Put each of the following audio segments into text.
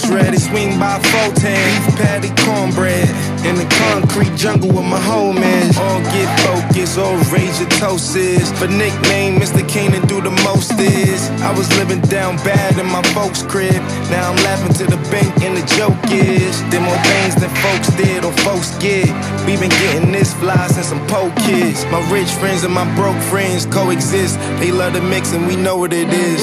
Toast ready, swing by four ten. Beef patty, cornbread. In the concrete jungle with my homies. All get focused, all rage your toast is. For nickname, Mr. Canaan do the most is. I was living down bad in my folks' crib. Now I'm laughing to the bank and the joke is. Did more things than folks did or folks get. We been getting this fly since some po kids. My rich friends and my broke friends coexist. They love the mix and we know what it is.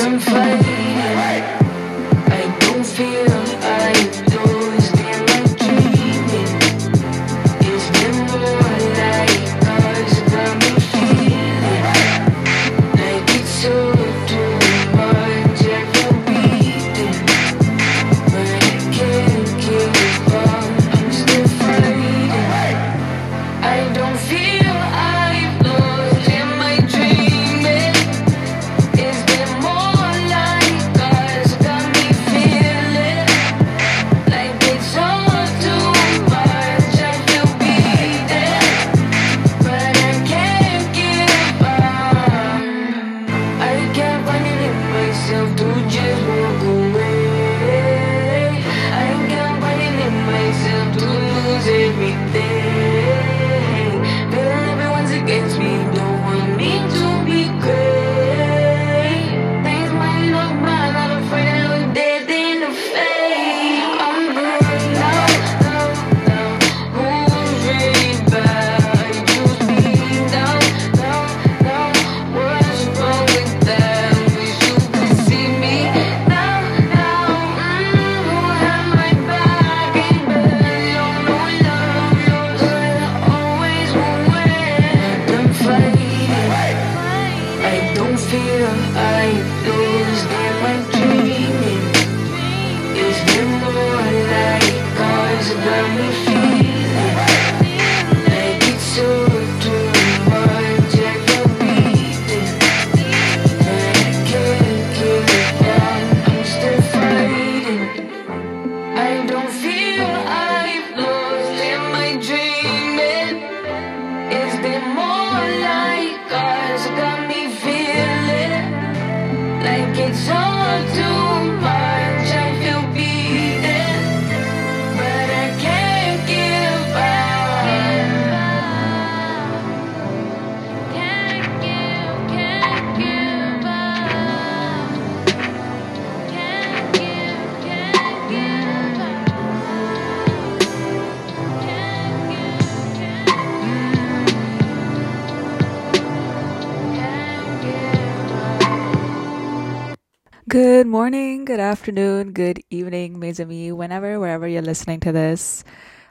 Good morning, good afternoon, good evening, mes amis, whenever, wherever you're listening to this.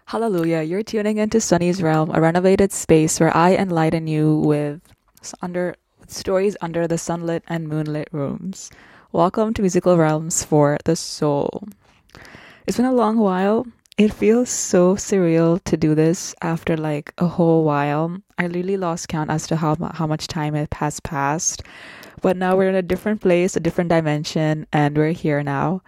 Hallelujah, you're tuning into Sunny's Realm, a renovated space where I enlighten you with under stories under the sunlit and moonlit rooms. Welcome to Musical Realms for the Soul. It's been a long while. It feels so surreal to do this after like a whole while. I really lost count as to how how much time it has passed. But now we're in a different place, a different dimension, and we're here now.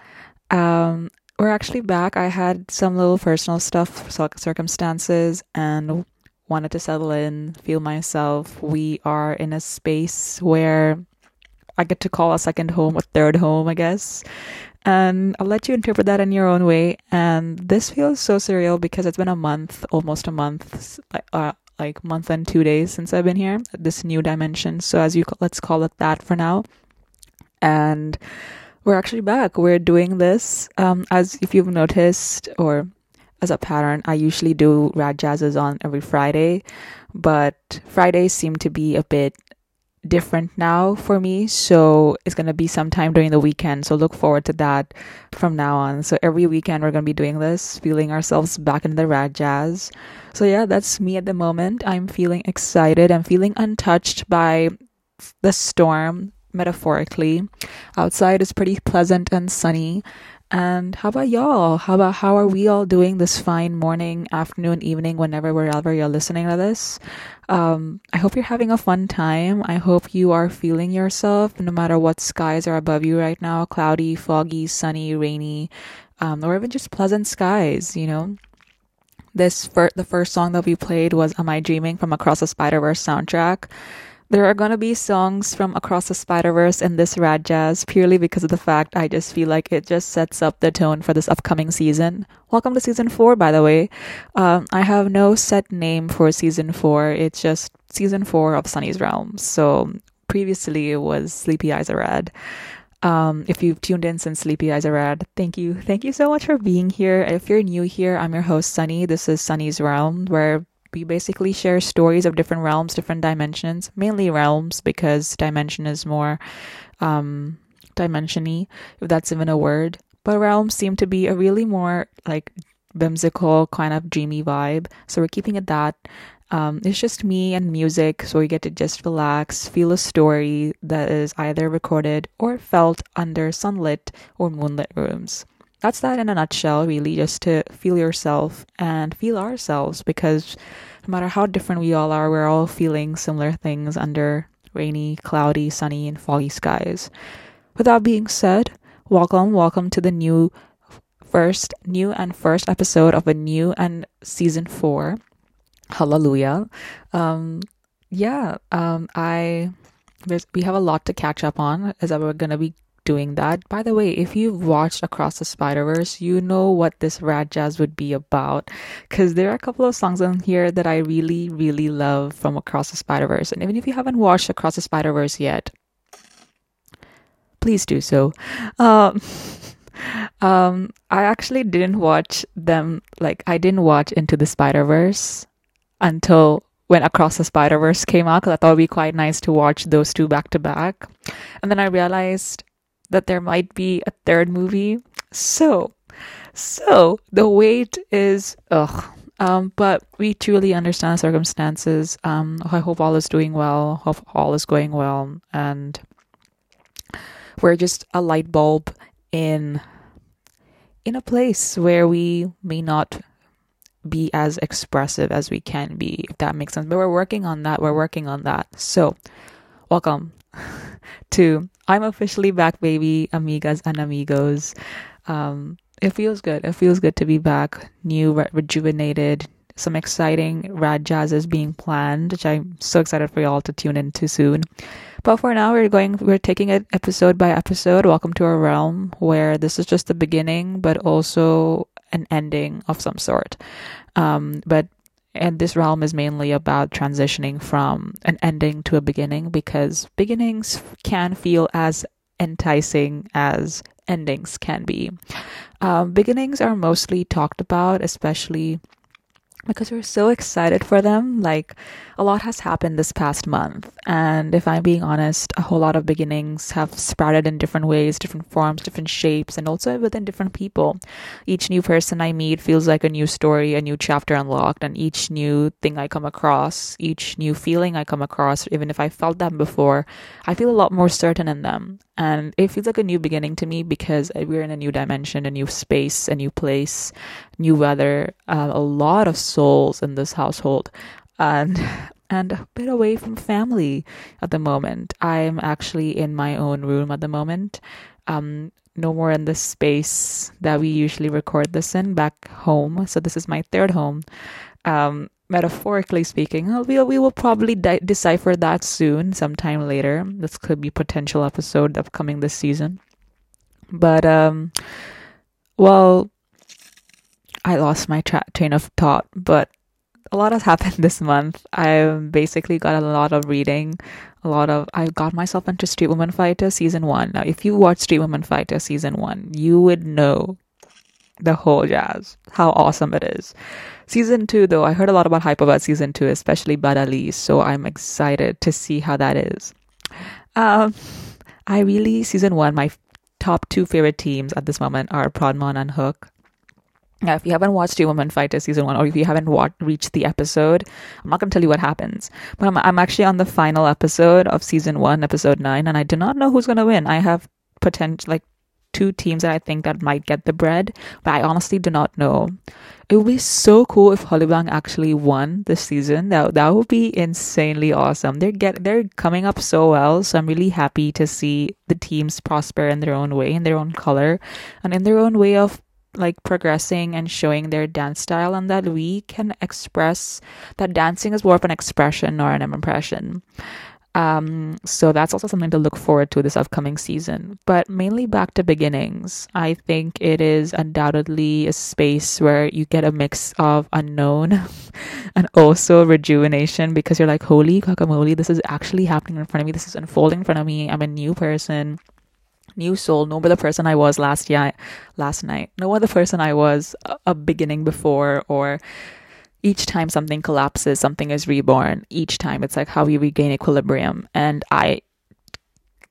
Um, we're actually back. I had some little personal stuff, circumstances, and wanted to settle in, feel myself. We are in a space where I get to call a second home a third home, I guess. And I'll let you interpret that in your own way. And this feels so surreal because it's been a month, almost a month, uh, like month and two days since I've been here. This new dimension. So as you let's call it that for now. And we're actually back. We're doing this. Um, as if you've noticed, or as a pattern, I usually do rad jazzes on every Friday, but Fridays seem to be a bit different now for me. So it's going to be sometime during the weekend. So look forward to that from now on. So every weekend we're going to be doing this, feeling ourselves back in the rad jazz. So yeah, that's me at the moment. I'm feeling excited. I'm feeling untouched by the storm metaphorically. Outside is pretty pleasant and sunny. And how about y'all? How about how are we all doing this fine morning, afternoon, evening, whenever, wherever you're listening to this? Um, I hope you're having a fun time. I hope you are feeling yourself no matter what skies are above you right now cloudy, foggy, sunny, rainy, um, or even just pleasant skies, you know? This fir- the first song that we played was Am I Dreaming from Across the Spider Verse soundtrack. There are going to be songs from Across the Spider Verse in this Rad Jazz purely because of the fact I just feel like it just sets up the tone for this upcoming season. Welcome to season four, by the way. Um, I have no set name for season four, it's just season four of Sunny's Realm. So previously it was Sleepy Eyes Are Red. Um, if you've tuned in since Sleepy Eyes Are Red, thank you. Thank you so much for being here. If you're new here, I'm your host, Sunny. This is Sunny's Realm, where we basically share stories of different realms, different dimensions, mainly realms because dimension is more um dimensiony, if that's even a word. But realms seem to be a really more like whimsical kind of dreamy vibe. So we're keeping it that. Um, it's just me and music, so we get to just relax, feel a story that is either recorded or felt under sunlit or moonlit rooms that's that in a nutshell, really, just to feel yourself and feel ourselves because no matter how different we all are, we're all feeling similar things under rainy, cloudy, sunny, and foggy skies. With that being said, welcome, welcome to the new first, new and first episode of a new and season four. Hallelujah. Um, yeah, um, I, we have a lot to catch up on as we're going to be doing that. By the way, if you've watched Across the Spider Verse, you know what this rad jazz would be about. Because there are a couple of songs on here that I really, really love from Across the Spider Verse. And even if you haven't watched Across the Spider Verse yet, please do so. Um, um, I actually didn't watch them, like, I didn't watch Into the Spider Verse until when Across the Spider Verse came out because I thought it'd be quite nice to watch those two back to back. And then I realized that there might be a third movie. So, so the wait is ugh. Um, but we truly understand circumstances. Um, I hope all is doing well. Hope all is going well, and we're just a light bulb in in a place where we may not be as expressive as we can be, if that makes sense. But we're working on that. We're working on that. So, welcome to I'm officially back, baby, amigas and amigos. Um, it feels good. It feels good to be back, new, re- rejuvenated. Some exciting rad jazz is being planned, which I'm so excited for y'all to tune into soon. But for now, we're going, we're taking it episode by episode. Welcome to our realm where this is just the beginning, but also an ending of some sort. Um, but and this realm is mainly about transitioning from an ending to a beginning because beginnings can feel as enticing as endings can be. Um, beginnings are mostly talked about, especially because we're so excited for them. Like, a lot has happened this past month. And if I'm being honest, a whole lot of beginnings have sprouted in different ways, different forms, different shapes, and also within different people. Each new person I meet feels like a new story, a new chapter unlocked, and each new thing I come across, each new feeling I come across, even if I felt them before, I feel a lot more certain in them. And it feels like a new beginning to me because we're in a new dimension, a new space, a new place, new weather, uh, a lot of souls in this household and and a bit away from family at the moment. I'm actually in my own room at the moment. Um, no more in the space that we usually record this in back home. So this is my third home. Um, metaphorically speaking, we we will probably de- decipher that soon, sometime later. This could be potential episode upcoming this season. But um, well, I lost my tra- train of thought. But a lot has happened this month. I've basically got a lot of reading, a lot of I got myself into Street Woman Fighter season one. Now, if you watch Street Woman Fighter season one, you would know the whole jazz, how awesome it is. Season two, though, I heard a lot about hype about season two, especially Bada Lee, so I'm excited to see how that is. Um, I really season one, my top two favorite teams at this moment are Prowdmon and Hook. Now, if you haven't watched Two Women Fighter season one, or if you haven't wa- reached the episode, I'm not going to tell you what happens. But I'm, I'm actually on the final episode of season one, episode nine, and I do not know who's going to win. I have potential, like two teams that I think that might get the bread, but I honestly do not know. It would be so cool if Hollywood actually won this season. That that would be insanely awesome. They're get they're coming up so well, so I'm really happy to see the teams prosper in their own way, in their own color, and in their own way of like progressing and showing their dance style and that we can express that dancing is more of an expression or an impression um, so that's also something to look forward to this upcoming season. But mainly back to beginnings, I think it is undoubtedly a space where you get a mix of unknown and also rejuvenation because you're like, holy guacamole, this is actually happening in front of me. This is unfolding in front of me. I'm a new person new soul, no other person I was last year, last night, no other person I was a, a beginning before, or each time something collapses, something is reborn. Each time it's like how we regain equilibrium. And I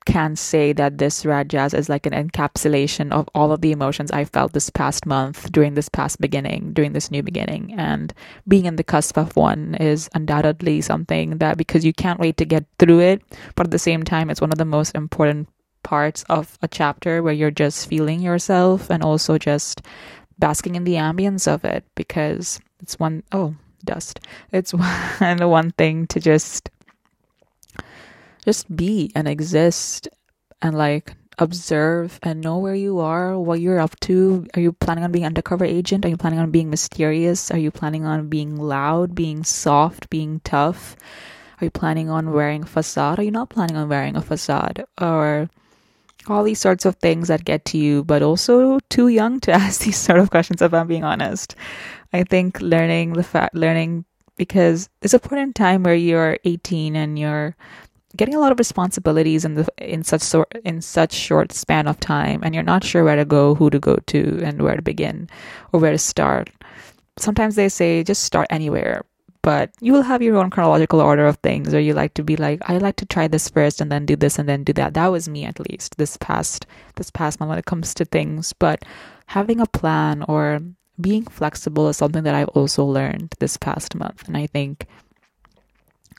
can say that this Rad Jazz is like an encapsulation of all of the emotions I felt this past month during this past beginning, during this new beginning. And being in the cusp of one is undoubtedly something that because you can't wait to get through it, but at the same time, it's one of the most important parts of a chapter where you're just feeling yourself and also just basking in the ambience of it because it's one oh dust. It's one one thing to just just be and exist and like observe and know where you are what you're up to. Are you planning on being undercover agent? Are you planning on being mysterious? Are you planning on being loud being soft being tough? Are you planning on wearing a facade? Are you not planning on wearing a facade? Or all these sorts of things that get to you, but also too young to ask these sort of questions, if I'm being honest. I think learning the fact, learning because there's a point in time where you're 18 and you're getting a lot of responsibilities in the in such sort in such short span of time and you're not sure where to go who to go to and where to begin or where to start. Sometimes they say just start anywhere but you will have your own chronological order of things or you like to be like i like to try this first and then do this and then do that. That was me at least this past this past month when it comes to things but having a plan or being flexible is something that i've also learned this past month and i think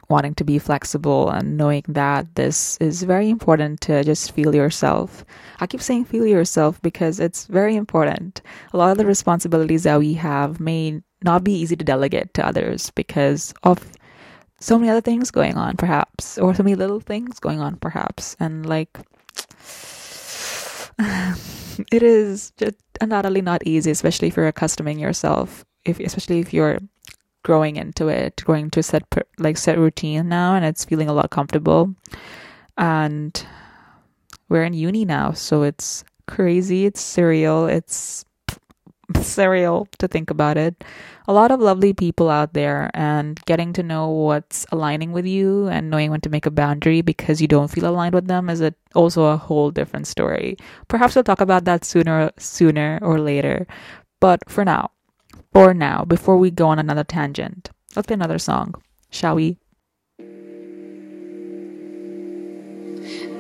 wanting to be flexible and knowing that this is very important to just feel yourself. I keep saying feel yourself because it's very important. A lot of the responsibilities that we have may not be easy to delegate to others because of so many other things going on, perhaps, or so many little things going on, perhaps. And like, it is just undoubtedly not easy, especially if you're accustoming yourself, if especially if you're growing into it, going to set like set routine now, and it's feeling a lot comfortable. And we're in uni now, so it's crazy, it's surreal, it's surreal to think about it. A lot of lovely people out there, and getting to know what's aligning with you and knowing when to make a boundary because you don't feel aligned with them is a, also a whole different story. Perhaps we'll talk about that sooner, sooner or later. But for now, for now, before we go on another tangent, let's play another song, shall we?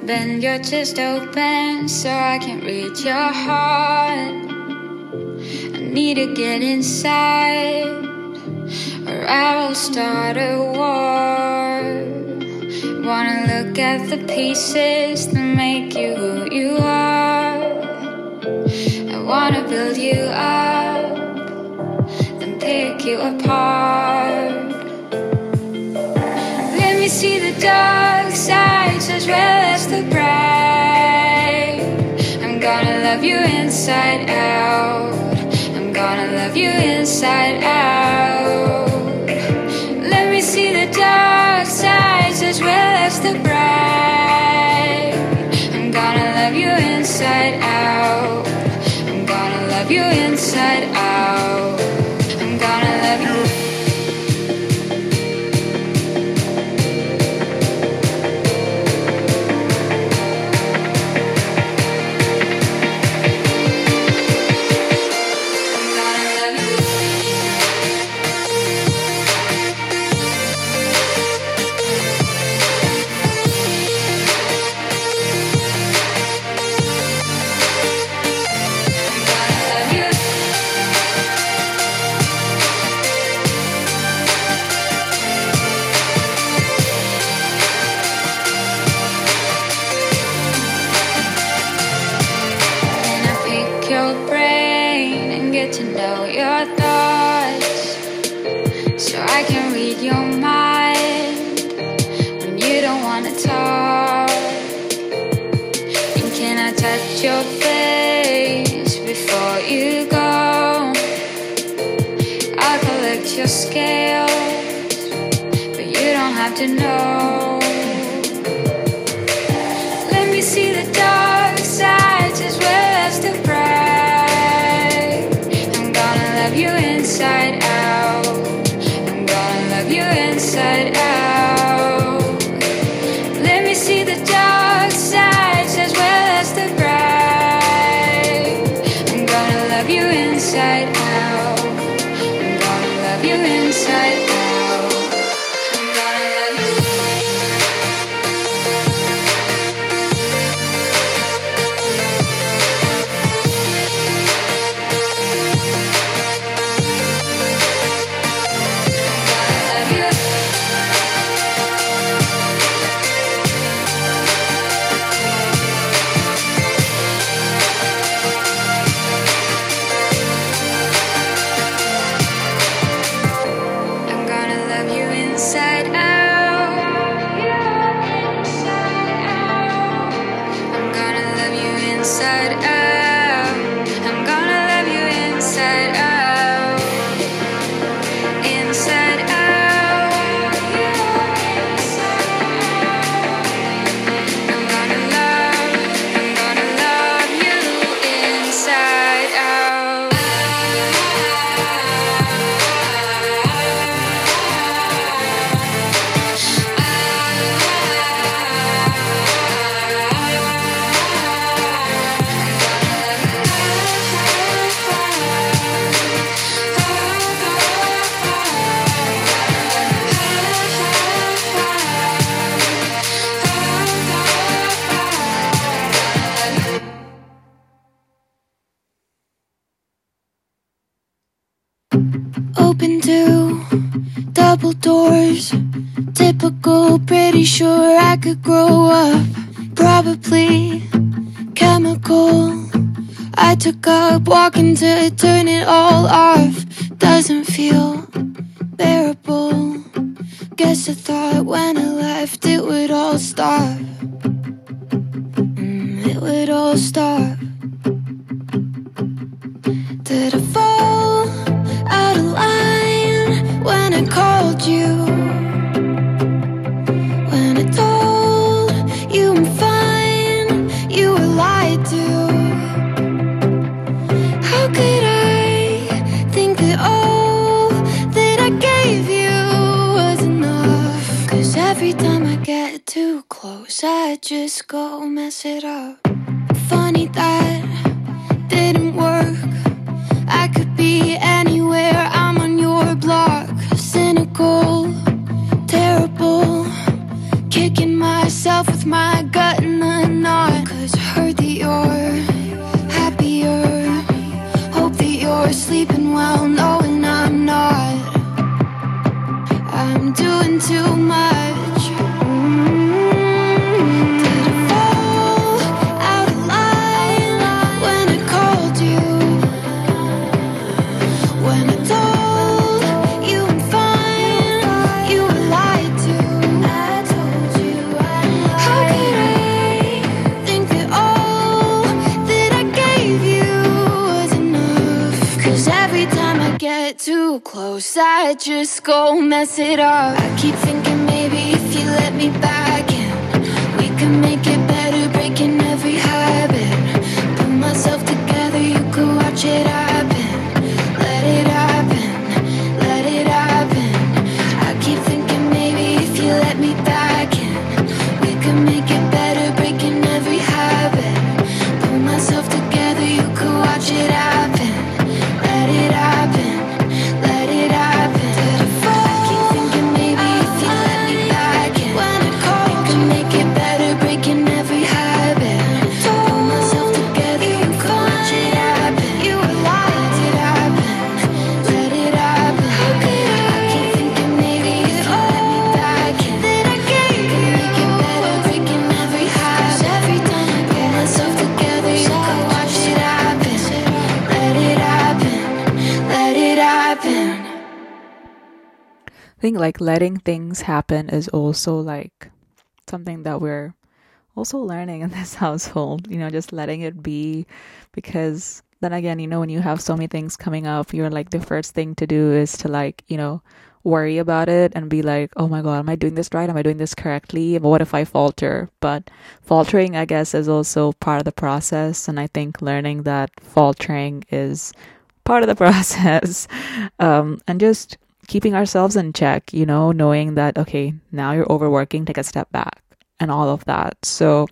Bend your chest open so I can reach your heart. I need to get inside, or I will start a war. Wanna look at the pieces that make you who you are. I wanna build you up, then pick you apart. Let me see the dark sides as well as the bright. I'm gonna love you inside out. Gonna love you inside out. Let me see the dark sides as well as the bright. I'm gonna love you inside out. I'm gonna love you inside have to know. guess I thought when I left it would all stop. Mm, it would all stop. said too close, I just go mess it up. I keep thinking maybe if you let me back in We could make it better, breaking every habit. Put myself together, you could watch it out I think like letting things happen is also like something that we're also learning in this household, you know, just letting it be because then again, you know, when you have so many things coming up, you're like the first thing to do is to like, you know, worry about it and be like, oh my God, am I doing this right? Am I doing this correctly? What if I falter? But faltering, I guess, is also part of the process. And I think learning that faltering is part of the process um, and just keeping ourselves in check, you know, knowing that, okay, now you're overworking, take a step back and all of that. So,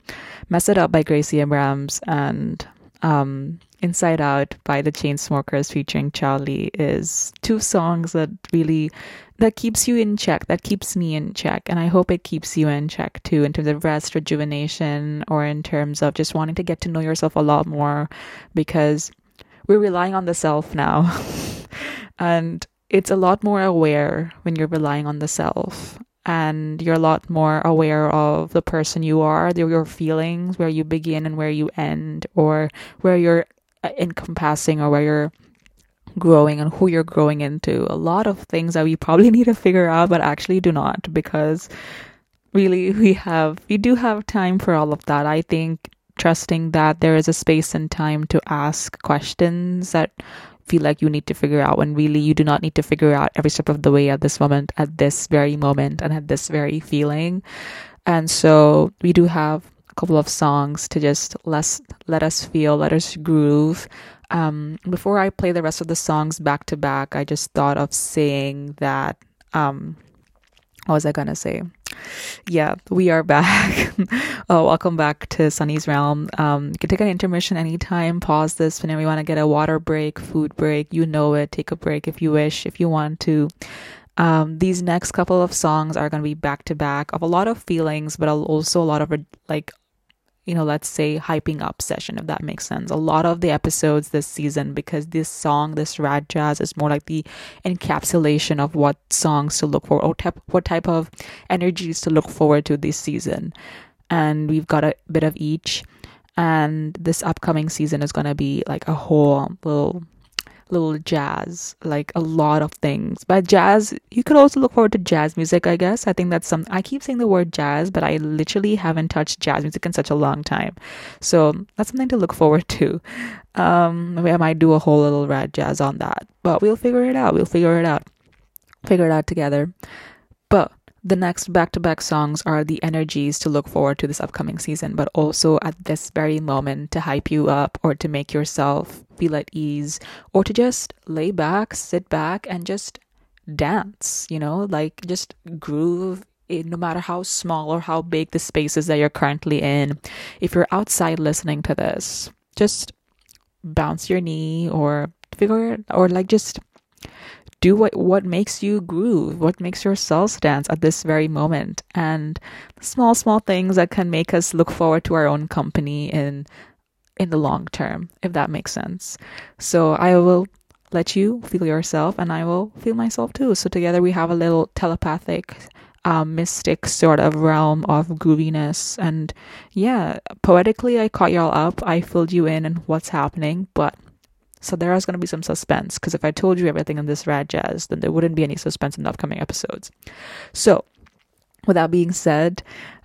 Mess It Up by Gracie Abrams and um, Inside Out by the Chainsmokers featuring Charlee is two songs that really that keeps you in check, that keeps me in check, and I hope it keeps you in check too in terms of rest, rejuvenation, or in terms of just wanting to get to know yourself a lot more because we're relying on the self now. and it's a lot more aware when you're relying on the self and you're a lot more aware of the person you are, your feelings, where you begin and where you end, or where you're uh, encompassing or where you're growing and who you're growing into. A lot of things that we probably need to figure out, but actually do not because really we have, we do have time for all of that. I think trusting that there is a space and time to ask questions that feel like you need to figure out when really you do not need to figure out every step of the way at this moment, at this very moment, and at this very feeling. And so we do have a couple of songs to just let let us feel, let us groove. Um, before I play the rest of the songs back to back, I just thought of saying that. Um, what was I gonna say? Yeah, we are back. oh, welcome back to Sunny's Realm. Um, you can take an intermission anytime. Pause this whenever you want to get a water break, food break. You know it. Take a break if you wish, if you want to. Um, these next couple of songs are going to be back to back of a lot of feelings, but also a lot of like you know, let's say hyping up session, if that makes sense. A lot of the episodes this season, because this song, this rad jazz, is more like the encapsulation of what songs to look for, or type, what type of energies to look forward to this season. And we've got a bit of each. And this upcoming season is going to be like a whole little little jazz, like a lot of things. But jazz, you could also look forward to jazz music, I guess. I think that's some, I keep saying the word jazz, but I literally haven't touched jazz music in such a long time. So that's something to look forward to. Um, I might do a whole little rad jazz on that, but we'll figure it out. We'll figure it out. Figure it out together. But the next back to back songs are the energies to look forward to this upcoming season, but also at this very moment to hype you up or to make yourself feel at ease or to just lay back, sit back, and just dance, you know, like just groove. no matter how small or how big the spaces that you're currently in, if you're outside listening to this, just bounce your knee or figure it, or like just do what what makes you groove what makes your cells dance at this very moment. And small small things that can make us look forward to our own company in in the long term if that makes sense. So i will let you feel yourself and i will feel myself too. So together we have a little telepathic um, mystic sort of realm of grooviness. And yeah poetically i caught y'all up. I filled you in and what's happening but so there is going to be some suspense because if I told you everything in this rad jazz, then there wouldn't be any suspense in the upcoming episodes. So, with that being said,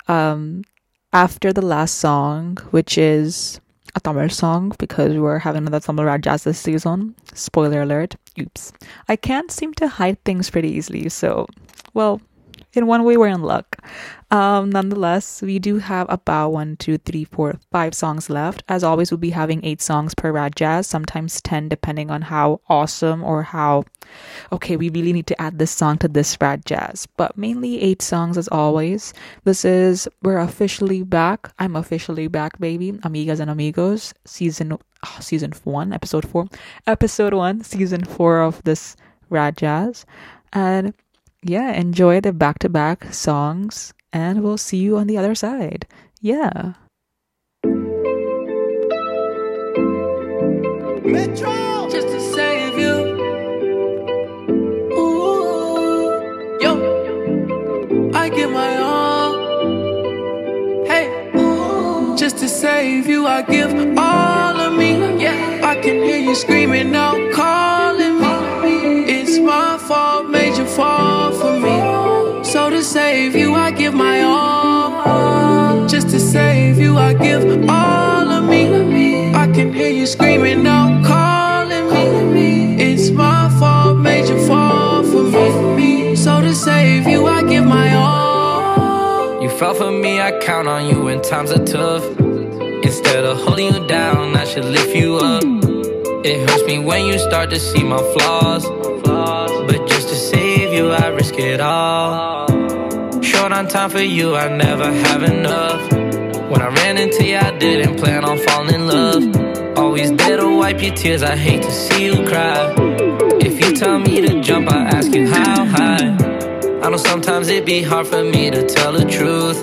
um, after the last song, which is a Tamil song because we're having another Tamil rad jazz this season. Spoiler alert. Oops. I can't seem to hide things pretty easily, so well, in one way we're in luck. Um, nonetheless, we do have about one, two, three, four, five songs left. As always, we'll be having eight songs per Rad Jazz, sometimes 10, depending on how awesome or how, okay, we really need to add this song to this Rad Jazz. But mainly eight songs as always. This is, we're officially back. I'm officially back, baby. Amigas and amigos, season, oh, season one, episode four, episode one, season four of this Rad Jazz. And yeah, enjoy the back to back songs, and we'll see you on the other side. Yeah. Metro! Just to save you. Ooh, yo, I give my all. Hey, ooh, just to save you, I give all of me. Yeah, I can hear you screaming out, calling me. It's my fault, made you fall for me. So to save you, I give my all. Just to save you, I give all of me. I can hear you screaming out, calling me. It's my fault, made you fall for me. So to save you, I give my all. You fell for me, I count on you when times are tough. Instead of holding you down, I should lift you up. It hurts me when you start to see my flaws. But just to save you, I risk it all. Short on time for you, I never have enough. When I ran into you, I didn't plan on falling in love. Always there to wipe your tears, I hate to see you cry. If you tell me to jump, I ask you how high. I know sometimes it be hard for me to tell the truth.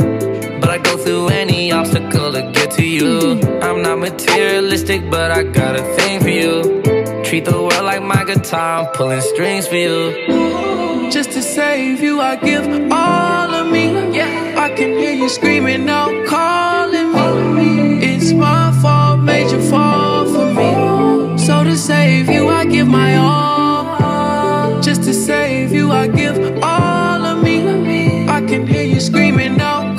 But I go through any obstacle to get to you. I'm not materialistic, but I got a thing for you. Treat the world like my guitar, I'm pulling strings for you. Just to save you, I give all of me. Yeah, I can hear you screaming out, calling me. It's my fault, made you fall for me. So to save you, I give my all. Just to save you, I give all of me. I can hear you screaming out,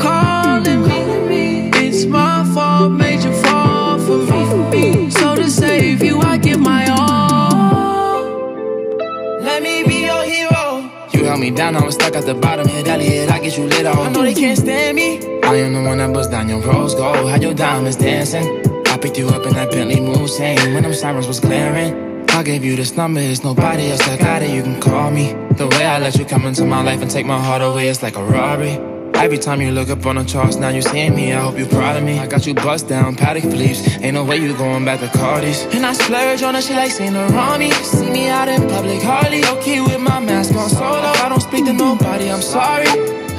me down, I was stuck at the bottom. Hit Elliot, I get you lit off. I know they can't stand me. I am the one that bust down your rose gold. Had your diamonds dancing. I picked you up in that Bentley Mulsanne when them sirens was glaring. I gave you this number, it's nobody else that got it. You can call me. The way I let you come into my life and take my heart away, it's like a robbery. Every time you look up on the charts, now you seeing me. I hope you proud of me. I got you bust down, Patek Philippe. Ain't no way you going back to Cardi's. And I splurge on that shit like Saint Laurent. See me out in public, hardly okay with my mask on solo. I don't speak to nobody, I'm sorry.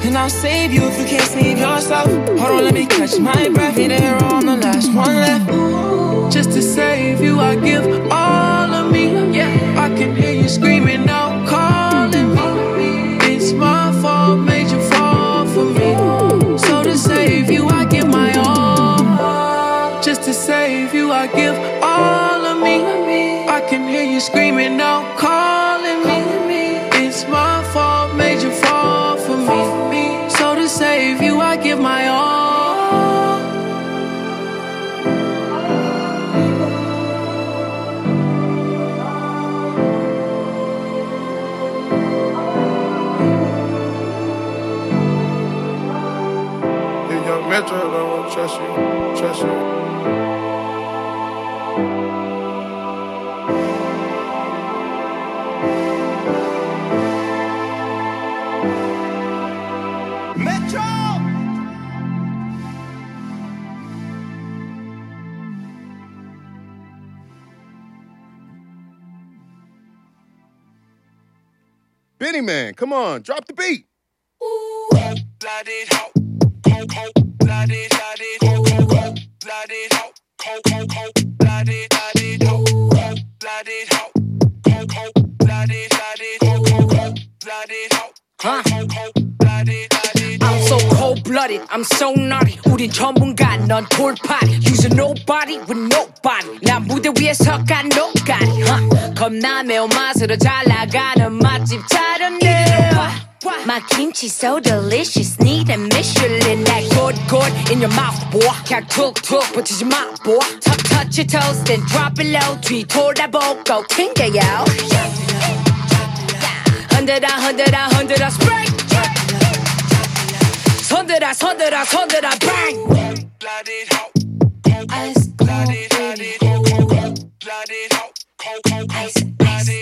And I'll save you if you can't save yourself. Hold on, let me catch my breath. Either here or I'm the last one left. Just to save you, I give all of me. Yeah, I can hear you screaming out, calling I give all of me. I can hear you screaming out, calling me. It's my fault, made you fall for me. So to save you, I give my all. Metro don't trust you, trust you. Benny Man, come on, drop the beat. I'm cold blooded, I'm so naughty. 우린 전문가, 넌 돌팔이. Use a nobody with nobody. 난 무대 위에서 간 nobody. huh? 겁나 매운맛으로 잘 나가는 맛집 차렸네. My kimchi so delicious, need a Michelin. That good, good in your mouth, boy. 그냥 툭툭 붙이지 마, boy. Touch, touch your toes, then drop it low. 뒤돌아보고 튕겨요. 흔들어, 흔들어, 흔들어, spray. 손들어 손들어 손들어 bang Ice cold baby Ice ice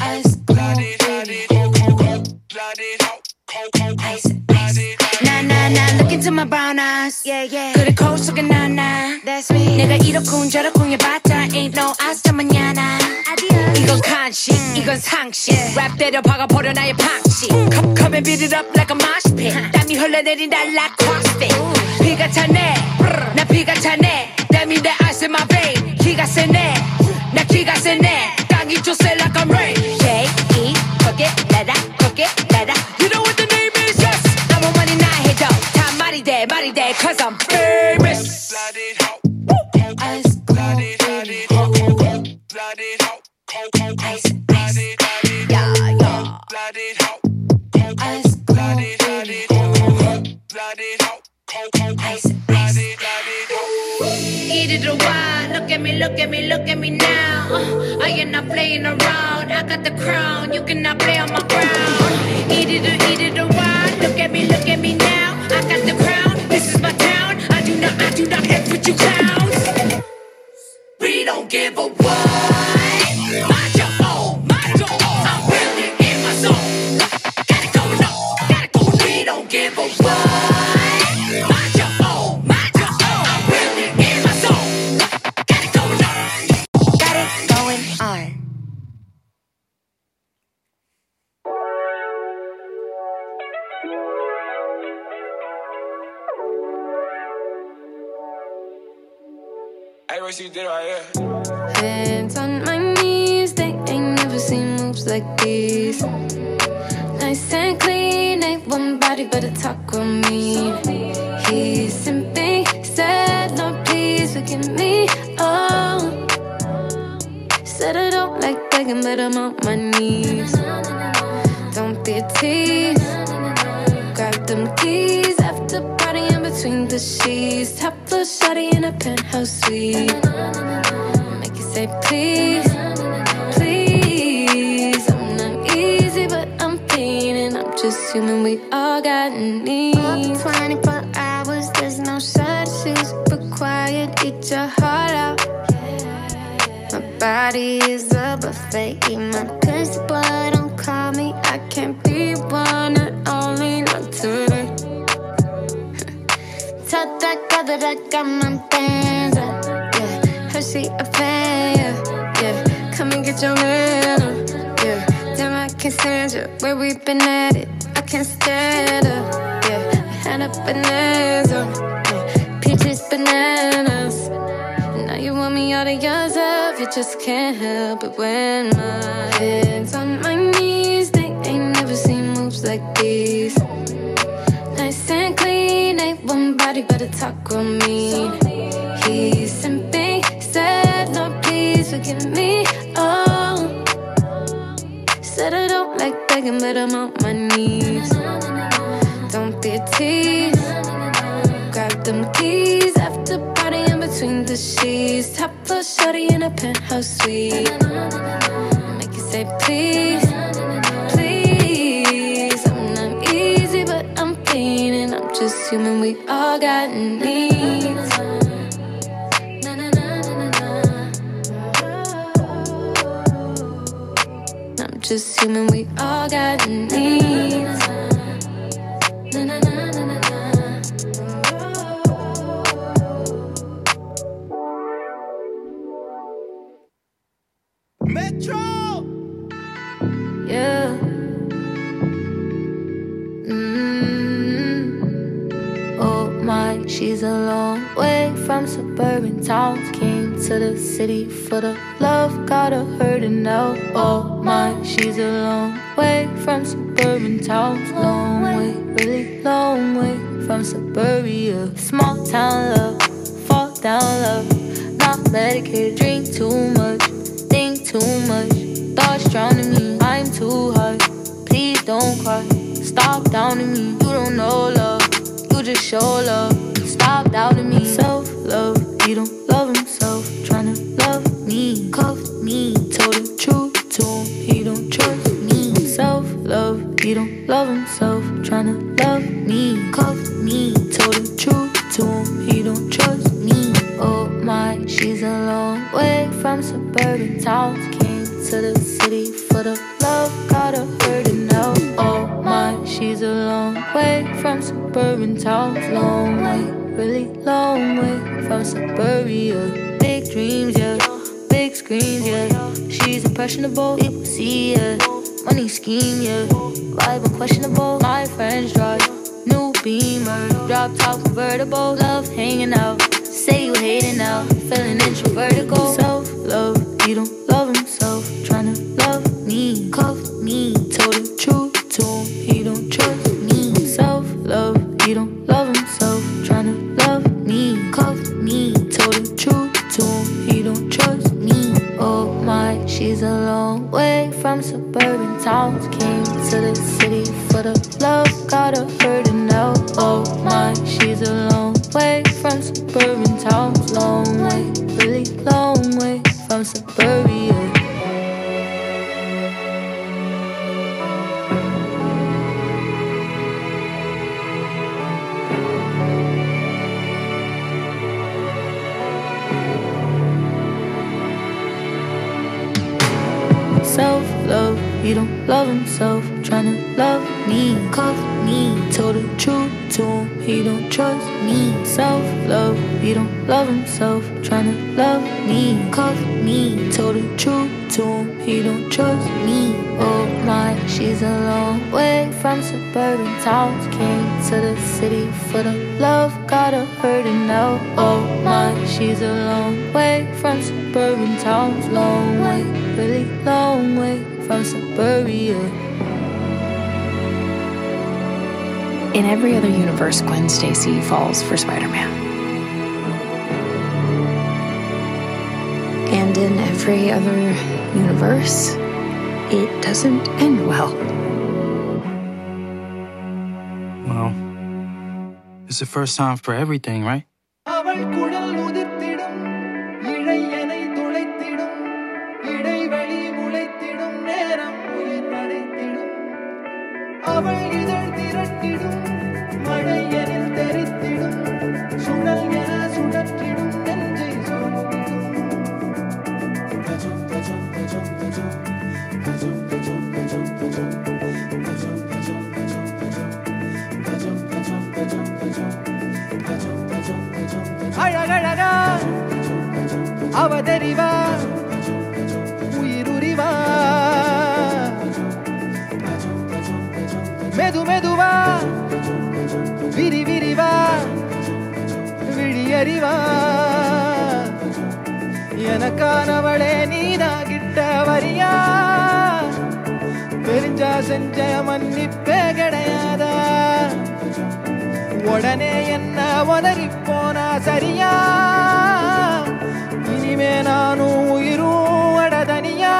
Ice cold baby Ice ice 나나나 look into my brown eyes yeah yeah 그래 거울 속에 나나 That's me 내가 이렇군 저렇군 해봤자 ain't no hasta mañana 이건 간식 이건 상식 랩 때려 박아버려 나의 방식 Come, come and beat it up like a mosh pit 땀이 흘러내린다 like crossfit 피가 차네 나 피가 차네 땀이 내 ice in my vein 기가 세네 나 기가 세네 땅이 조세 like I'm rain Shake it cook it let it cook it let it You know what the name is yes 아무 말이나 해도 다 말이 돼 말이 돼 cause I'm famous Eat it wide. Look at me, look at me, look at me now. Uh, I am not playing around. I got the crown. You cannot play on my ground. Or eat it or wide. Look at me, look at me now. I got the crown. This is my town. I do not, I do not F with you clowns. We don't give a what. Royce, you did right here. Hands on my knees, they ain't never seen moves like these. Nice and clean, ain't one body but a talk on me. He simply said, No, please forgive me. Oh, said I don't like begging, but I'm on my knees. Don't be a tease. Between the sheets. Top floor shawty in a penthouse suite. Make you say please, please. I'm not easy, but I'm feeling. I'm just human. We all got needs. 24 hours, there's no services required. Eat your heart out. My body is a buffet. Eat my boy. Don't call me. I can't be one and only not today. I got my bands up. Yeah, her she a fan. Yeah, yeah. Come and get your man up. Yeah, damn I can't stand you. Where we been at it, I can't stand up. Yeah, had a bonanza. Yeah, peaches bananas. Now you want me out of yourself, you just can't help it when my hands on my knees. They ain't never seen moves like these. But a talk on me. He simply said, No, please forgive me. Oh, said I don't like begging, but I'm on my knees. Don't be a tease. Grab them keys after party in between the sheets. Top floor shawty in a penthouse suite. Make you say please, please. I'm not easy, but I'm feeling. Just human. We all got needs. I'm just human. We all got needs. She's a long way from suburban towns. Came to the city for the love, got her hurting now. Oh my, she's a long way from suburban towns. Long way, really long way from suburbia. Small town love, fall down love. Not medicated, drink too much, think too much. Thoughts drowning me, I'm too high. Please don't cry, stop downing me. You don't know love, you just show love. Stop doubting me. Self love, he don't love himself. Tryna love me, cuff me. Told the truth to him, he don't trust me. Self love, he don't love himself. Tryna love me, cuff me. Told the truth to him, he don't trust me. Oh my, she's a long way from suburban towns. Came to the city for the love, got her hurting now. Oh my, she's a long way from suburban towns. Long way, really long way from suburbia. Big dreams, yeah, big screens, yeah. She's impressionable, people see, yeah. Money scheme, yeah. Vibe unquestionable. My friends drive new beamer, drop top convertible. Love hanging out. Say you hating now, feeling introvertical. Self love, you don't She's a long way from suburban towns, long way, really long way from suburbia. In every other universe, Gwen Stacy falls for Spider Man. And in every other universe, it doesn't end well. Well, it's the first time for everything, right? Sanjay ಮನ್ನಿಪ್ಪೆಗಡೆಯಾದ ಒಡನೆ ಎನ್ನ ಒದರಿಪ್ಪೋನ ಸರಿಯಾ. ಇನಿಮೆ ನಾನು ಇರು ಒಡದನಿಯಾ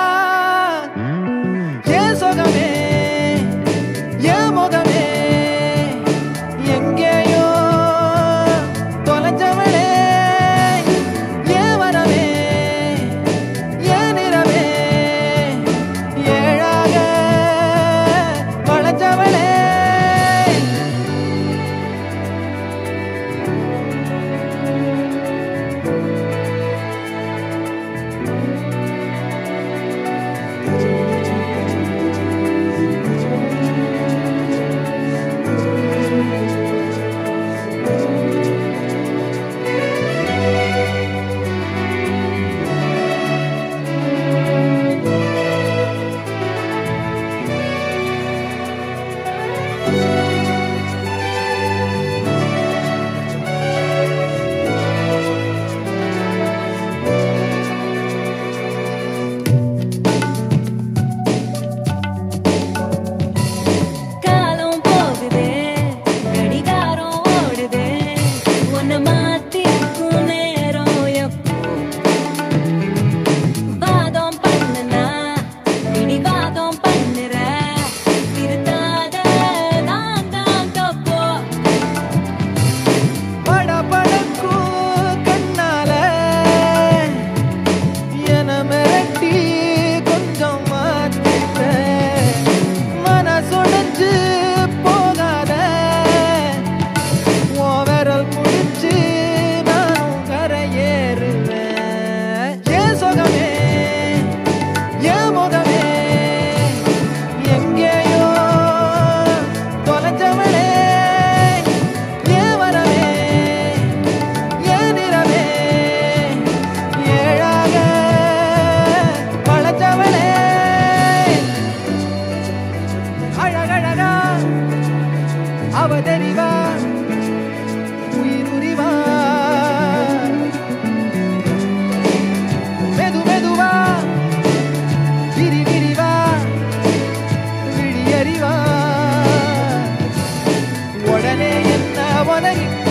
I wanna eat.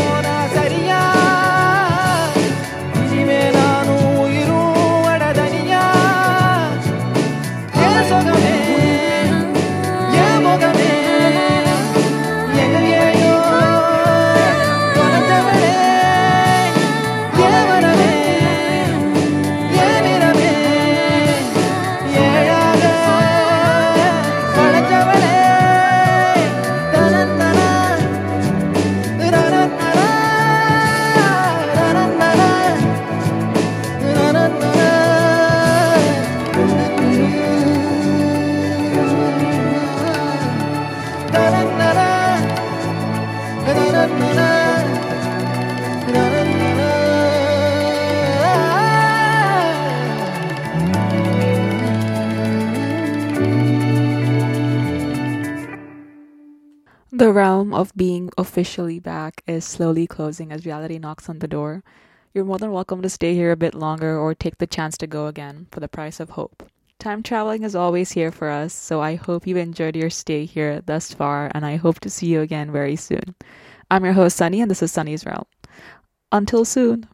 Of being officially back is slowly closing as reality knocks on the door. You're more than welcome to stay here a bit longer or take the chance to go again for the price of hope. Time traveling is always here for us, so I hope you enjoyed your stay here thus far, and I hope to see you again very soon. I'm your host, Sunny, and this is Sunny's Realm. Until soon.